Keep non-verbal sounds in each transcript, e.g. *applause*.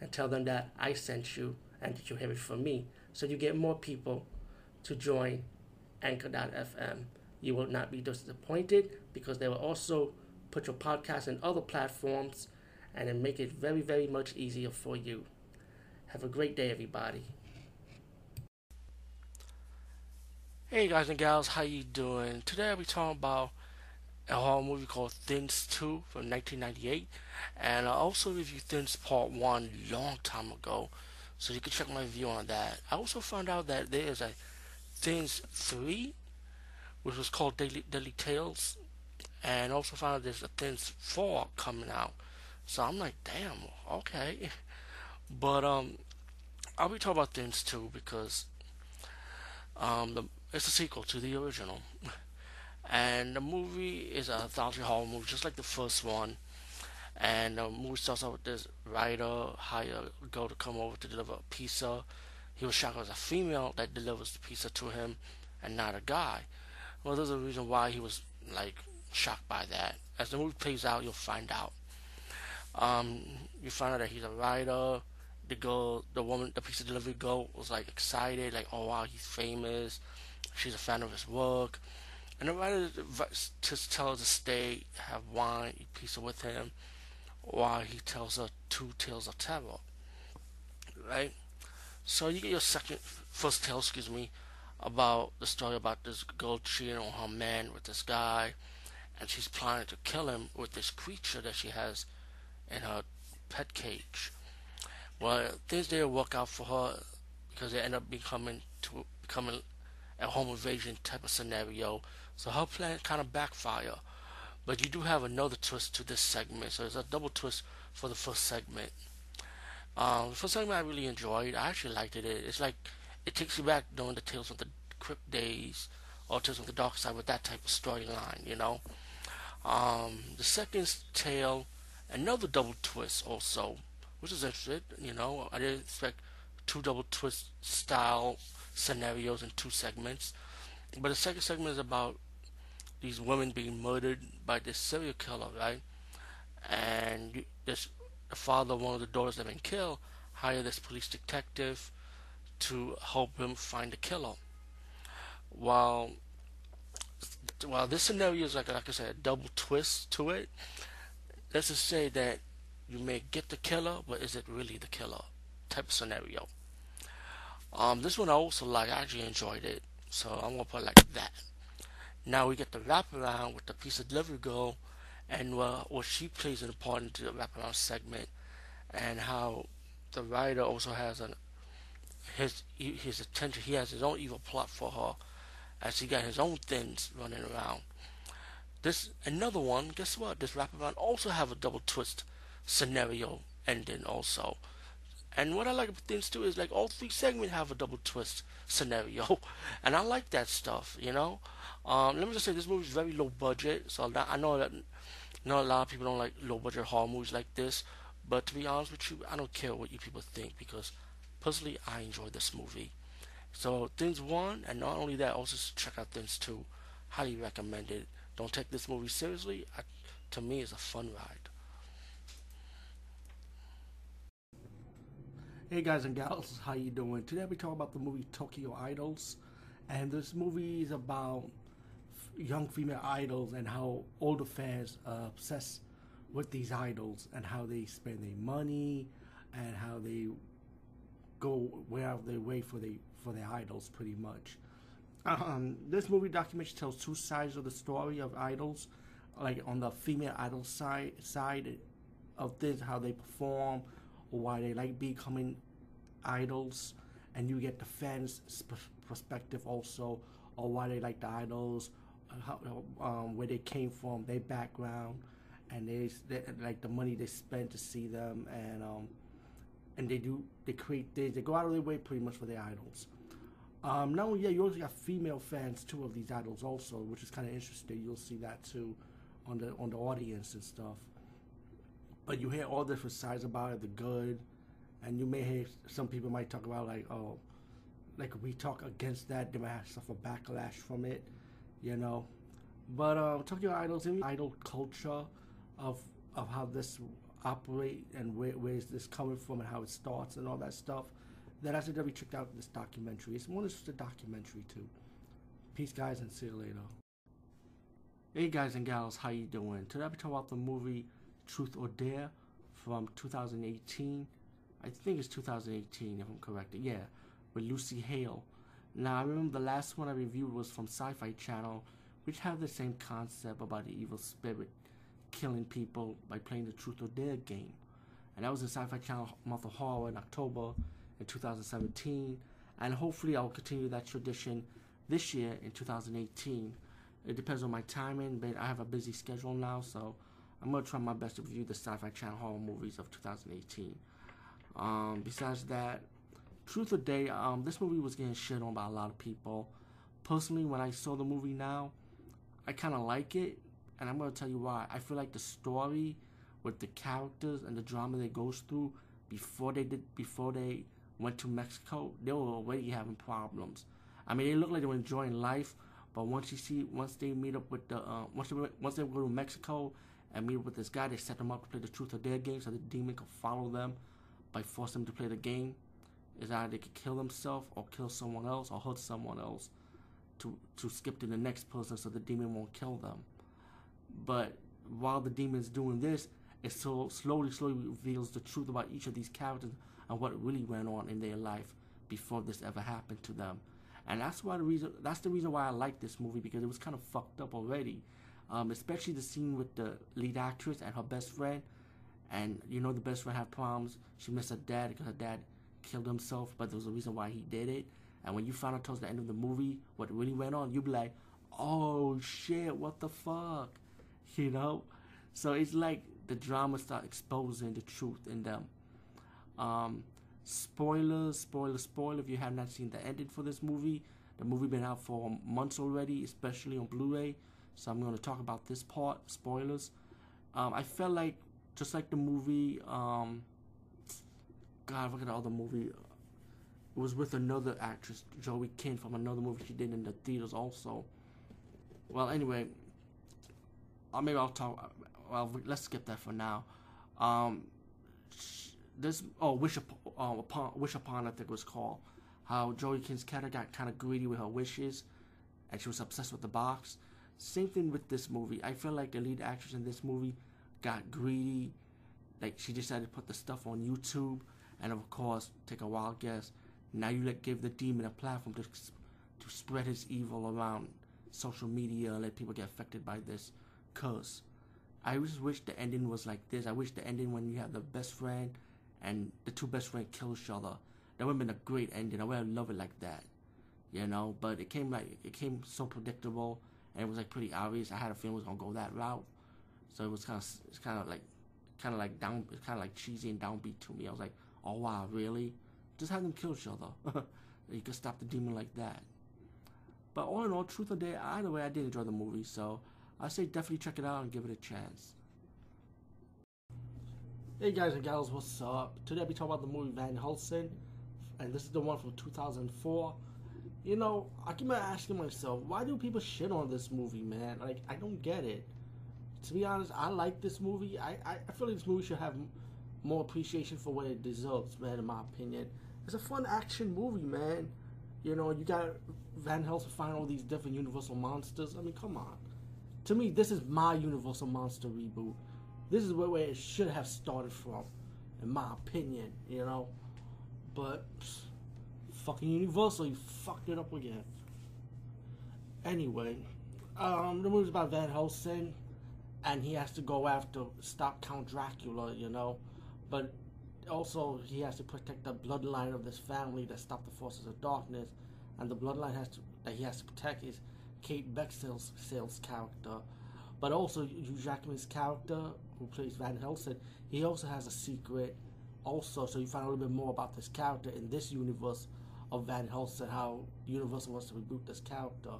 and tell them that I sent you and that you have it from me. So you get more people to join Anchor.fm. You will not be disappointed because they will also put your podcast in other platforms and then make it very, very much easier for you. Have a great day, everybody. Hey guys and gals, how you doing? Today I'll be talking about a horror movie called Things 2 from 1998. And I also reviewed Things Part 1 long time ago. So you can check my review on that. I also found out that there is a Things 3, which was called Daily, Daily Tales. And also found out there's a Things 4 coming out. So I'm like, damn, okay. *laughs* But um, I'll be talking about Things 2 because um, the, it's a sequel to the original. *laughs* And the movie is a anthology horror movie, just like the first one. And the movie starts out with this writer hire a girl to come over to deliver a pizza. He was shocked it was a female that delivers the pizza to him and not a guy. Well, there's a reason why he was like shocked by that. As the movie plays out, you'll find out. Um, you find out that he's a writer. The girl, the woman, the pizza delivery girl was like excited, like, oh wow, he's famous. She's a fan of his work. And the writer just tells her to stay, have wine, eat pizza with him, while he tells her two tales of terror. Right? So you get your second, first tale, excuse me, about the story about this girl cheating on her man with this guy, and she's planning to kill him with this creature that she has in her pet cage. Well, things didn't work out for her because they end up becoming to becoming a home invasion type of scenario so her plan kind of backfire. But you do have another twist to this segment. So it's a double twist for the first segment. Um, the first segment I really enjoyed. I actually liked it. It's like it takes you back during the Tales from the Crypt days or Tales from the Dark Side with that type of storyline, you know. Um, the second tale, another double twist also, which is interesting. You know, I didn't expect two double twist style scenarios in two segments. But the second segment is about these women being murdered by this serial killer, right? And this the father of one of the daughters that have been killed hire this police detective to help him find the killer. While while this scenario is like like I said, a double twist to it. Let's just say that you may get the killer, but is it really the killer? Type scenario. Um, this one I also like. I actually enjoyed it, so I'm gonna put like that. Now we get the wraparound with the piece of delivery girl, and uh, what she plays an important into the wraparound segment, and how the writer also has an his his attention. He has his own evil plot for her, as he got his own things running around. This another one. Guess what? This wraparound also have a double twist scenario ending also. And what I like about things too is like all three segments have a double twist scenario, *laughs* and I like that stuff. You know, um, let me just say this movie is very low budget, so I know that not a lot of people don't like low budget horror movies like this. But to be honest with you, I don't care what you people think because personally I enjoy this movie. So Things one, and not only that, also check out Things two. Highly recommend it. Don't take this movie seriously. I, to me, it's a fun ride. Hey guys and gals, how you doing? Today we talk about the movie Tokyo Idols, and this movie is about young female idols and how older fans are obsessed with these idols and how they spend their money and how they go wherever they way for the for their idols pretty much. Um, this movie documentary tells two sides of the story of idols, like on the female idol side side of this, how they perform why they like becoming idols, and you get the fans' perspective also, or why they like the idols, how, um, where they came from, their background, and they, they, like the money they spent to see them, and um, and they do they create they, they go out of their way pretty much for their idols. Um, yeah, you also got female fans too of these idols also, which is kind of interesting. You'll see that too on the on the audience and stuff. But you hear all different sides about it, the good, and you may hear some people might talk about like oh, like we talk against that, they might have suffer backlash from it, you know. But uh, talking about idols, idol culture of of how this operate and where, where is this coming from and how it starts and all that stuff. That said that we checked out this documentary. It's more than just a documentary too. Peace, guys, and see you later. Hey guys and gals, how you doing? Today I'll be talking about the movie Truth or Dare from 2018. I think it's 2018 if I'm correct. Yeah, with Lucy Hale. Now I remember the last one I reviewed was from Sci-Fi Channel, which had the same concept about the evil spirit killing people by playing the Truth or Dare game. And that was in Sci-Fi Channel Month of Horror in October in 2017. And hopefully I'll continue that tradition this year in 2018. It depends on my timing, but I have a busy schedule now, so I'm gonna try my best to review the Sci-Fi Channel horror movies of 2018. Um, besides that, Truth or Dare, um, this movie was getting shit on by a lot of people. Personally, when I saw the movie now, I kind of like it and I'm gonna tell you why. I feel like the story with the characters and the drama they goes through before they did before they went to Mexico, they were already having problems. I mean, they look like they were enjoying life, but once you see, once they meet up with the, uh, once they once they go to Mexico and meet with this guy, they set them up to play the Truth or Dare game, so the demon could follow them by forcing them to play the game. Is either they could kill themselves or kill someone else or hurt someone else to to skip to the next person, so the demon won't kill them. But while the demon's doing this, it so slowly, slowly reveals the truth about each of these characters and what really went on in their life before this ever happened to them. And that's why the reason that's the reason why I like this movie because it was kind of fucked up already. Um, especially the scene with the lead actress and her best friend. And you know the best friend had problems. She missed her dad because her dad killed himself, but there was a reason why he did it. And when you found out towards the end of the movie what really went on, you'd be like, "Oh shit, what the fuck?" *laughs* you know? So it's like the drama start exposing the truth in them. Um, spoilers, spoiler, spoiler. If you have not seen the ending for this movie, the movie been out for months already, especially on Blu-ray. So I'm going to talk about this part. Spoilers. Um, I felt like just like the movie. Um, God, look at all the movie. It was with another actress, Joey King, from another movie she did in the theaters also. Well, anyway, or maybe I'll talk. Well, let's skip that for now. Um, this oh, wish upon, uh, upon wish upon I think it was called. How Joey King's character got kind of greedy with her wishes, and she was obsessed with the box. Same thing with this movie. I feel like the lead actress in this movie got greedy. Like she decided to put the stuff on YouTube, and of course, take a wild guess. Now you let give the demon a platform to to spread his evil around social media and let people get affected by this curse. I just wish the ending was like this. I wish the ending when you have the best friend and the two best friends kill each other. That would have been a great ending. I would have loved it like that. You know, but it came like it came so predictable and it was like pretty obvious. I had a feeling it was gonna go that route. So it was kind of it's kind of like kind of like down it's kind of like cheesy and downbeat to me. I was like, oh wow, really? Just have them kill each other. *laughs* you could stop the demon like that. But all in all, truth or dare, either way, I did enjoy the movie. So I say definitely check it out and give it a chance. Hey guys and gals, what's up? Today I'll be talking about the movie Van Helsing, and this is the one from 2004. You know, I keep asking myself, why do people shit on this movie, man? Like, I don't get it. To be honest, I like this movie. I, I, I feel like this movie should have more appreciation for what it deserves, man, in my opinion. It's a fun action movie, man. You know, you got Van Helsing find all these different Universal monsters. I mean, come on to me, this is my Universal Monster reboot. This is where, where it should have started from, in my opinion, you know. But pff, fucking Universal, you fucked it up again. Anyway, um, the movie's about Van Helsing, and he has to go after stop Count Dracula, you know. But also, he has to protect the bloodline of this family that stopped the forces of darkness, and the bloodline has to that he has to protect is Kate Beckinsale's sales character, but also Hugh Jackman's character, who plays Van Helsing, he also has a secret, also, so you find a little bit more about this character in this universe of Van Helsing, how Universal wants to reboot this character.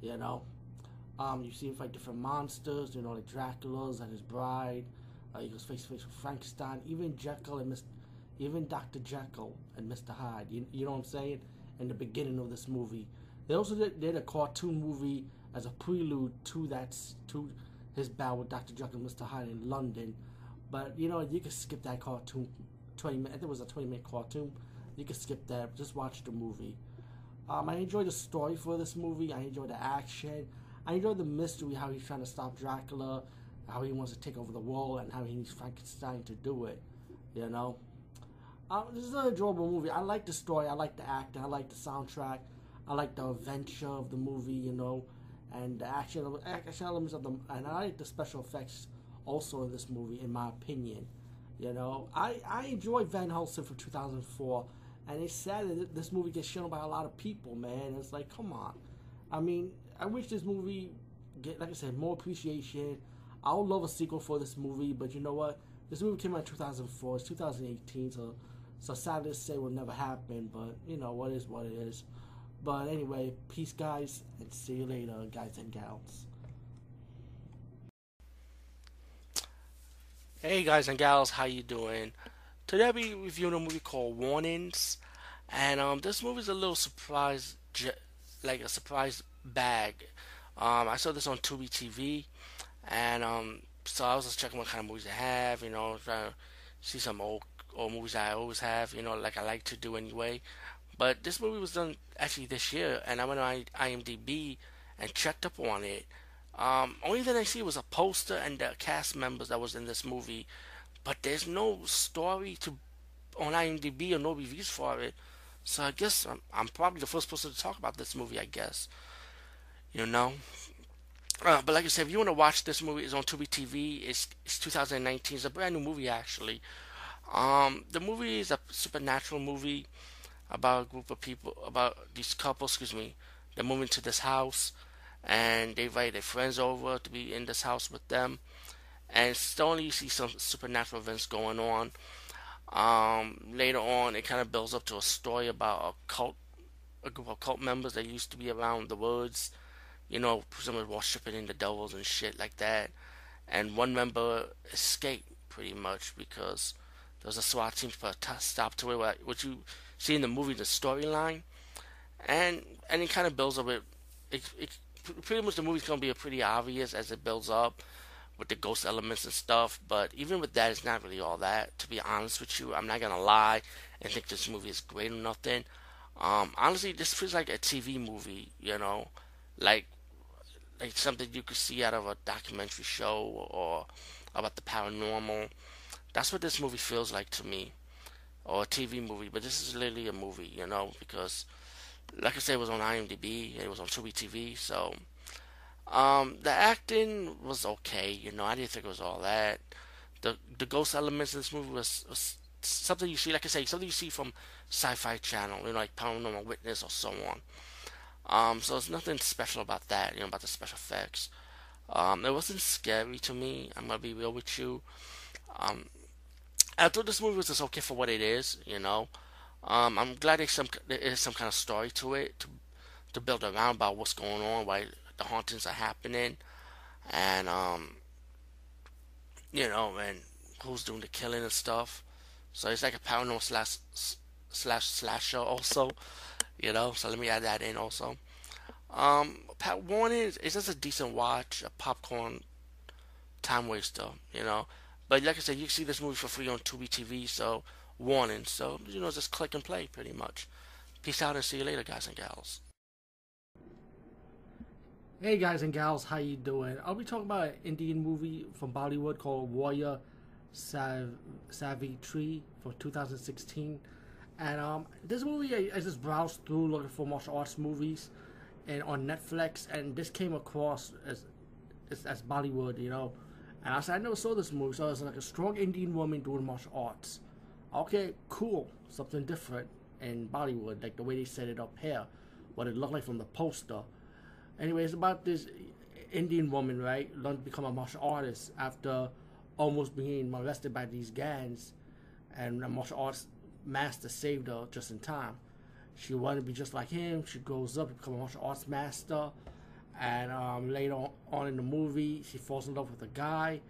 You know, um, you see him fight different monsters. You know, like Dracula's and his bride. Uh, he goes face to face with Frankenstein, even Jekyll and Mr. Even Dr. Jekyll and Mr. Hyde. You, you know what I'm saying? In the beginning of this movie, they also did, did a cartoon movie as a prelude to that to his battle with Dr. Jekyll and Mr. Hyde in London. But you know, you can skip that cartoon. Twenty minutes. I think it was a twenty minute cartoon. You can skip that. Just watch the movie. Um, I enjoyed the story for this movie. I enjoyed the action. I enjoyed the mystery, how he's trying to stop Dracula, how he wants to take over the world, and how he needs Frankenstein to do it. You know, uh, this is an enjoyable movie. I like the story. I like the acting. I like the soundtrack. I like the adventure of the movie. You know, and the action, action elements of the, and I like the special effects also in this movie, in my opinion. You know, I I enjoyed Van Helsing for 2004, and it's sad that this movie gets shown by a lot of people. Man, it's like, come on. I mean, I wish this movie get, like I said, more appreciation. I would love a sequel for this movie, but you know what? This movie came out in 2004. It's 2018, so so sad to say will never happen. But you know what is what it is. But anyway, peace, guys, and see you later, guys and gals. Hey guys and gals, how you doing? Today I'll be reviewing a movie called Warnings, and um, this movie is a little surprise, like a surprise bag. Um, I saw this on Tubi TV, and um, so I was just checking what kind of movies they have, you know, trying to see some old old movies I always have, you know, like I like to do anyway. But this movie was done actually this year, and I went on IMDb and checked up on it. Um, only thing I see was a poster and the cast members that was in this movie, but there's no story to on IMDb or no reviews for it. So I guess I'm, I'm probably the first person to talk about this movie. I guess, you know. Uh, but like I said, if you want to watch this movie, it's on Tubi TV. It's, it's 2019. It's a brand new movie actually. Um, the movie is a supernatural movie about a group of people, about these couples, excuse me, they're moving to this house and they invite their friends over to be in this house with them. And slowly you see some supernatural events going on. Um, later on, it kind of builds up to a story about a cult, a group of cult members that used to be around the woods, you know, presumably worshiping the devils and shit like that. And one member escaped pretty much because there was a SWAT team put a stop to it, what you see in the movie, the storyline, and and it kind of builds up. It, it, it pretty much the movie's gonna be pretty obvious as it builds up with the ghost elements and stuff. But even with that, it's not really all that. To be honest with you, I'm not gonna lie and think this movie is great or nothing. Um, honestly, this feels like a TV movie. You know, like like something you could see out of a documentary show or about the paranormal. That's what this movie feels like to me, or a TV movie. But this is literally a movie, you know, because, like I said, it was on IMDb, it was on Tubi TV, so. Um, the acting was okay, you know. I didn't think it was all that. The the ghost elements in this movie was, was something you see, like I say, something you see from Sci-Fi Channel, you know, like Paranormal Witness or so on. Um, so there's nothing special about that, you know, about the special effects. Um, it wasn't scary to me. I'm gonna be real with you. Um, I thought this movie was just okay for what it is, you know. Um, I'm glad there's some there is some kind of story to it to to build around about what's going on, why the hauntings are happening, and um, you know, and who's doing the killing and stuff. So it's like a paranormal slash slash slasher also, you know. So let me add that in also. Um, pat Warning is it's just a decent watch, a popcorn time waster, you know. But like I said, you can see this movie for free on Tubi TV, so warning. So, you know, just click and play pretty much. Peace out and see you later, guys and gals. Hey guys and gals, how you doing? I'll be talking about an Indian movie from Bollywood called Warrior Sav- Savitri from 2016. And um, this movie, I, I just browsed through looking for martial arts movies and on Netflix, and this came across as as, as Bollywood, you know. And I said, I never saw this movie, so it's like a strong Indian woman doing martial arts. Okay, cool. Something different in Bollywood, like the way they set it up here, what it looked like from the poster. Anyway, it's about this Indian woman, right, learned to become a martial artist after almost being molested by these gangs and the martial arts master saved her just in time. She wanted to be just like him. She grows up to become a martial arts master, and um, later on in the movie, she falls in love with a guy,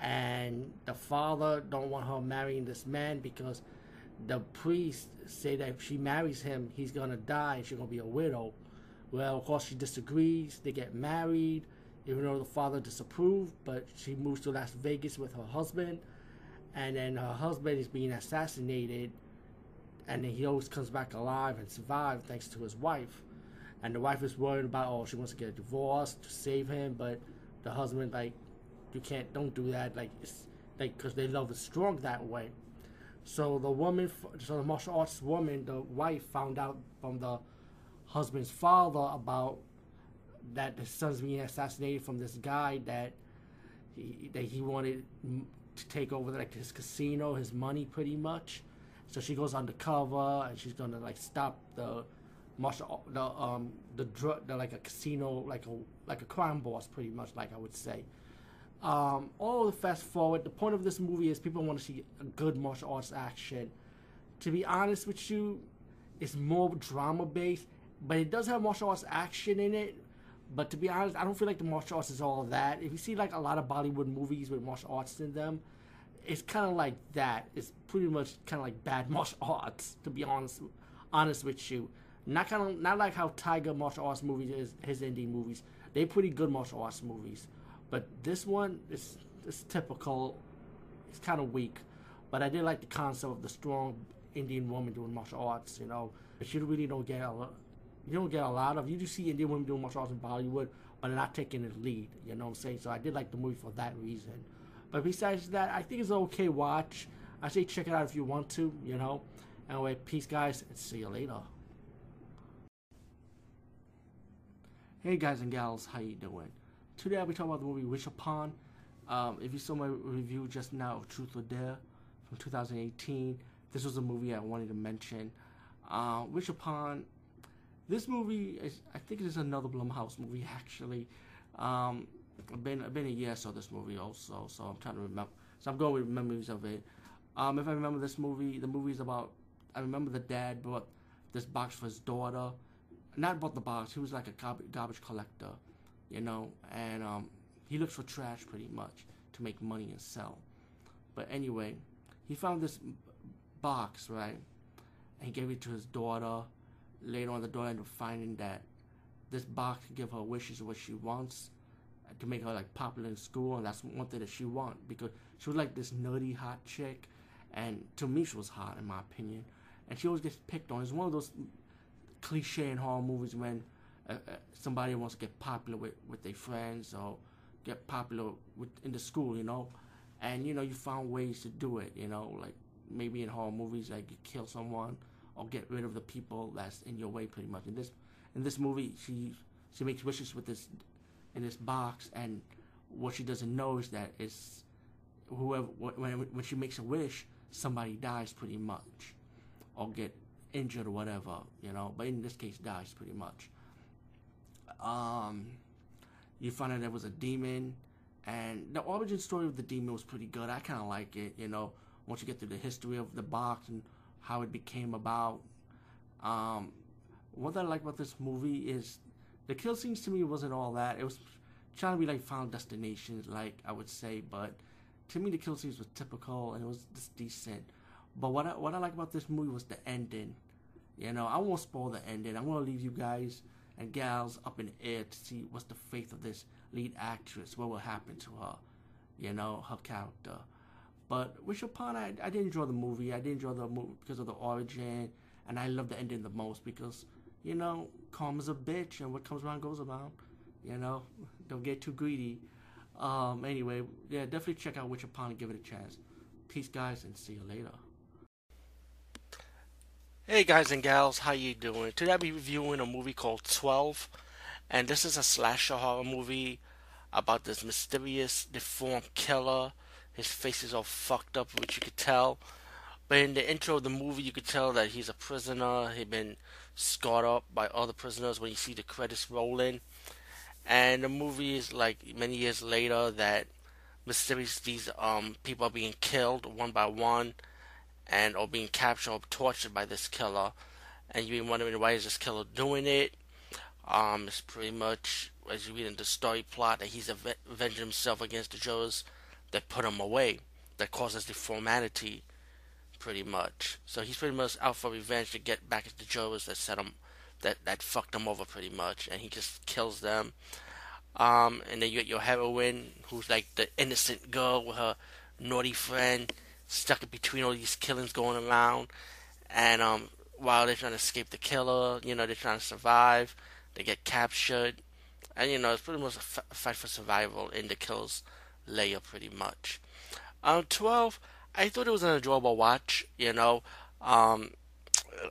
and the father don't want her marrying this man because the priest say that if she marries him, he's gonna die she's gonna be a widow. Well, of course, she disagrees. They get married, even though the father disapproved. But she moves to Las Vegas with her husband, and then her husband is being assassinated, and then he always comes back alive and survives thanks to his wife. And the wife is worried about, oh, she wants to get a divorce to save him, but the husband like, you can't, don't do that, like, it's like because their love is strong that way. So the woman, so the martial arts woman, the wife, found out from the husband's father about that the son's being assassinated from this guy that he, that he wanted to take over like his casino, his money, pretty much. So she goes undercover and she's gonna like stop the martial the um the drug the like a casino like a like a crime boss pretty much like I would say. Um, all the fast forward. The point of this movie is people want to see a good martial arts action. To be honest with you, it's more drama based, but it does have martial arts action in it. But to be honest, I don't feel like the martial arts is all that. If you see like a lot of Bollywood movies with martial arts in them, it's kind of like that. It's pretty much kind of like bad *laughs* martial arts. To be honest, honest with you, not kind of not like how Tiger martial arts movies is his indie movies. They pretty good martial arts movies. But this one is is typical. It's kind of weak, but I did like the concept of the strong Indian woman doing martial arts. You know, but you really don't get a lot. You don't get a lot of. You just see Indian women doing martial arts in Bollywood, but not taking the lead. You know what I'm saying? So I did like the movie for that reason. But besides that, I think it's an okay watch. I say check it out if you want to. You know. Anyway, peace, guys, and see you later. Hey guys and gals, how you doing? Today I'll be talking about the movie Wish Upon. Um, if you saw my review just now, of Truth or Dare, from 2018, this was a movie I wanted to mention. Uh, Wish Upon. This movie is, I think it is another Blumhouse movie actually. Um, been been a year saw this movie also, so I'm trying to remember. So I'm going with memories of it. Um, if I remember this movie, the movie is about. I remember the dad brought this box for his daughter. Not bought the box. He was like a garbage, garbage collector you know, and um, he looks for trash pretty much to make money and sell. But anyway, he found this box, right? And he gave it to his daughter. Later on, the door up finding that this box could give her wishes what she wants to make her like popular in school, and that's one thing that she want because she was like this nerdy hot chick, and to me she was hot in my opinion, and she always gets picked on. It's one of those cliche in horror movies when uh, uh, somebody wants to get popular with, with their friends or get popular with, in the school, you know, and you know you found ways to do it, you know, like maybe in horror movies, like you kill someone or get rid of the people that's in your way, pretty much. In this in this movie, she she makes wishes with this in this box, and what she doesn't know is that it's whoever when when she makes a wish, somebody dies pretty much, or get injured or whatever, you know. But in this case, dies pretty much. Um, you find out there was a demon, and the origin story of the demon was pretty good. I kind of like it, you know. Once you get through the history of the box and how it became about. Um, what I like about this movie is the kill scenes to me wasn't all that. It was trying to be like Final Destinations, like I would say, but to me the kill scenes was typical and it was just decent. But what I, what I like about this movie was the ending. You know, I won't spoil the ending. I'm gonna leave you guys and gals up in the air to see what's the fate of this lead actress, what will happen to her, you know, her character. But Wish Upon, I, I did enjoy the movie. I didn't enjoy the movie because of the origin, and I love the ending the most because, you know, calm karma's a bitch, and what comes around goes around. You know, don't get too greedy. Um, anyway, yeah, definitely check out Wish Upon and give it a chance. Peace, guys, and see you later. Hey guys and gals, how you doing? Today I'll be reviewing a movie called 12, and this is a slasher horror movie about this mysterious, deformed killer. His face is all fucked up, which you could tell. But in the intro of the movie, you could tell that he's a prisoner. He'd been scarred up by other prisoners when you see the credits rolling. And the movie is like many years later that mysterious these um people are being killed one by one and or being captured or tortured by this killer, and been wondering why is this killer doing it. Um, it's pretty much as you read in the story plot that he's avenging himself against the Joes that put him away, that causes deformity, pretty much. So he's pretty much out for revenge to get back at the Joes that set him, that that fucked him over pretty much, and he just kills them. Um, and then you get your heroine, who's like the innocent girl with her naughty friend, stuck in between all these killings going around. And um, while they're trying to escape the killer, you know, they're trying to survive. They get captured, and you know, it's pretty much a, f- a fight for survival in the kills layer, pretty much. Um, twelve, I thought it was an enjoyable watch. You know, um,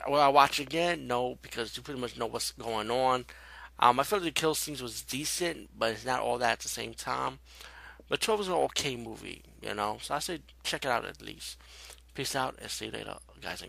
will I watch again? No, because you pretty much know what's going on. Um, I felt the kill scenes was decent, but it's not all that at the same time. But 12 is an okay movie, you know, so I say check it out at least. Peace out and see you later, guys.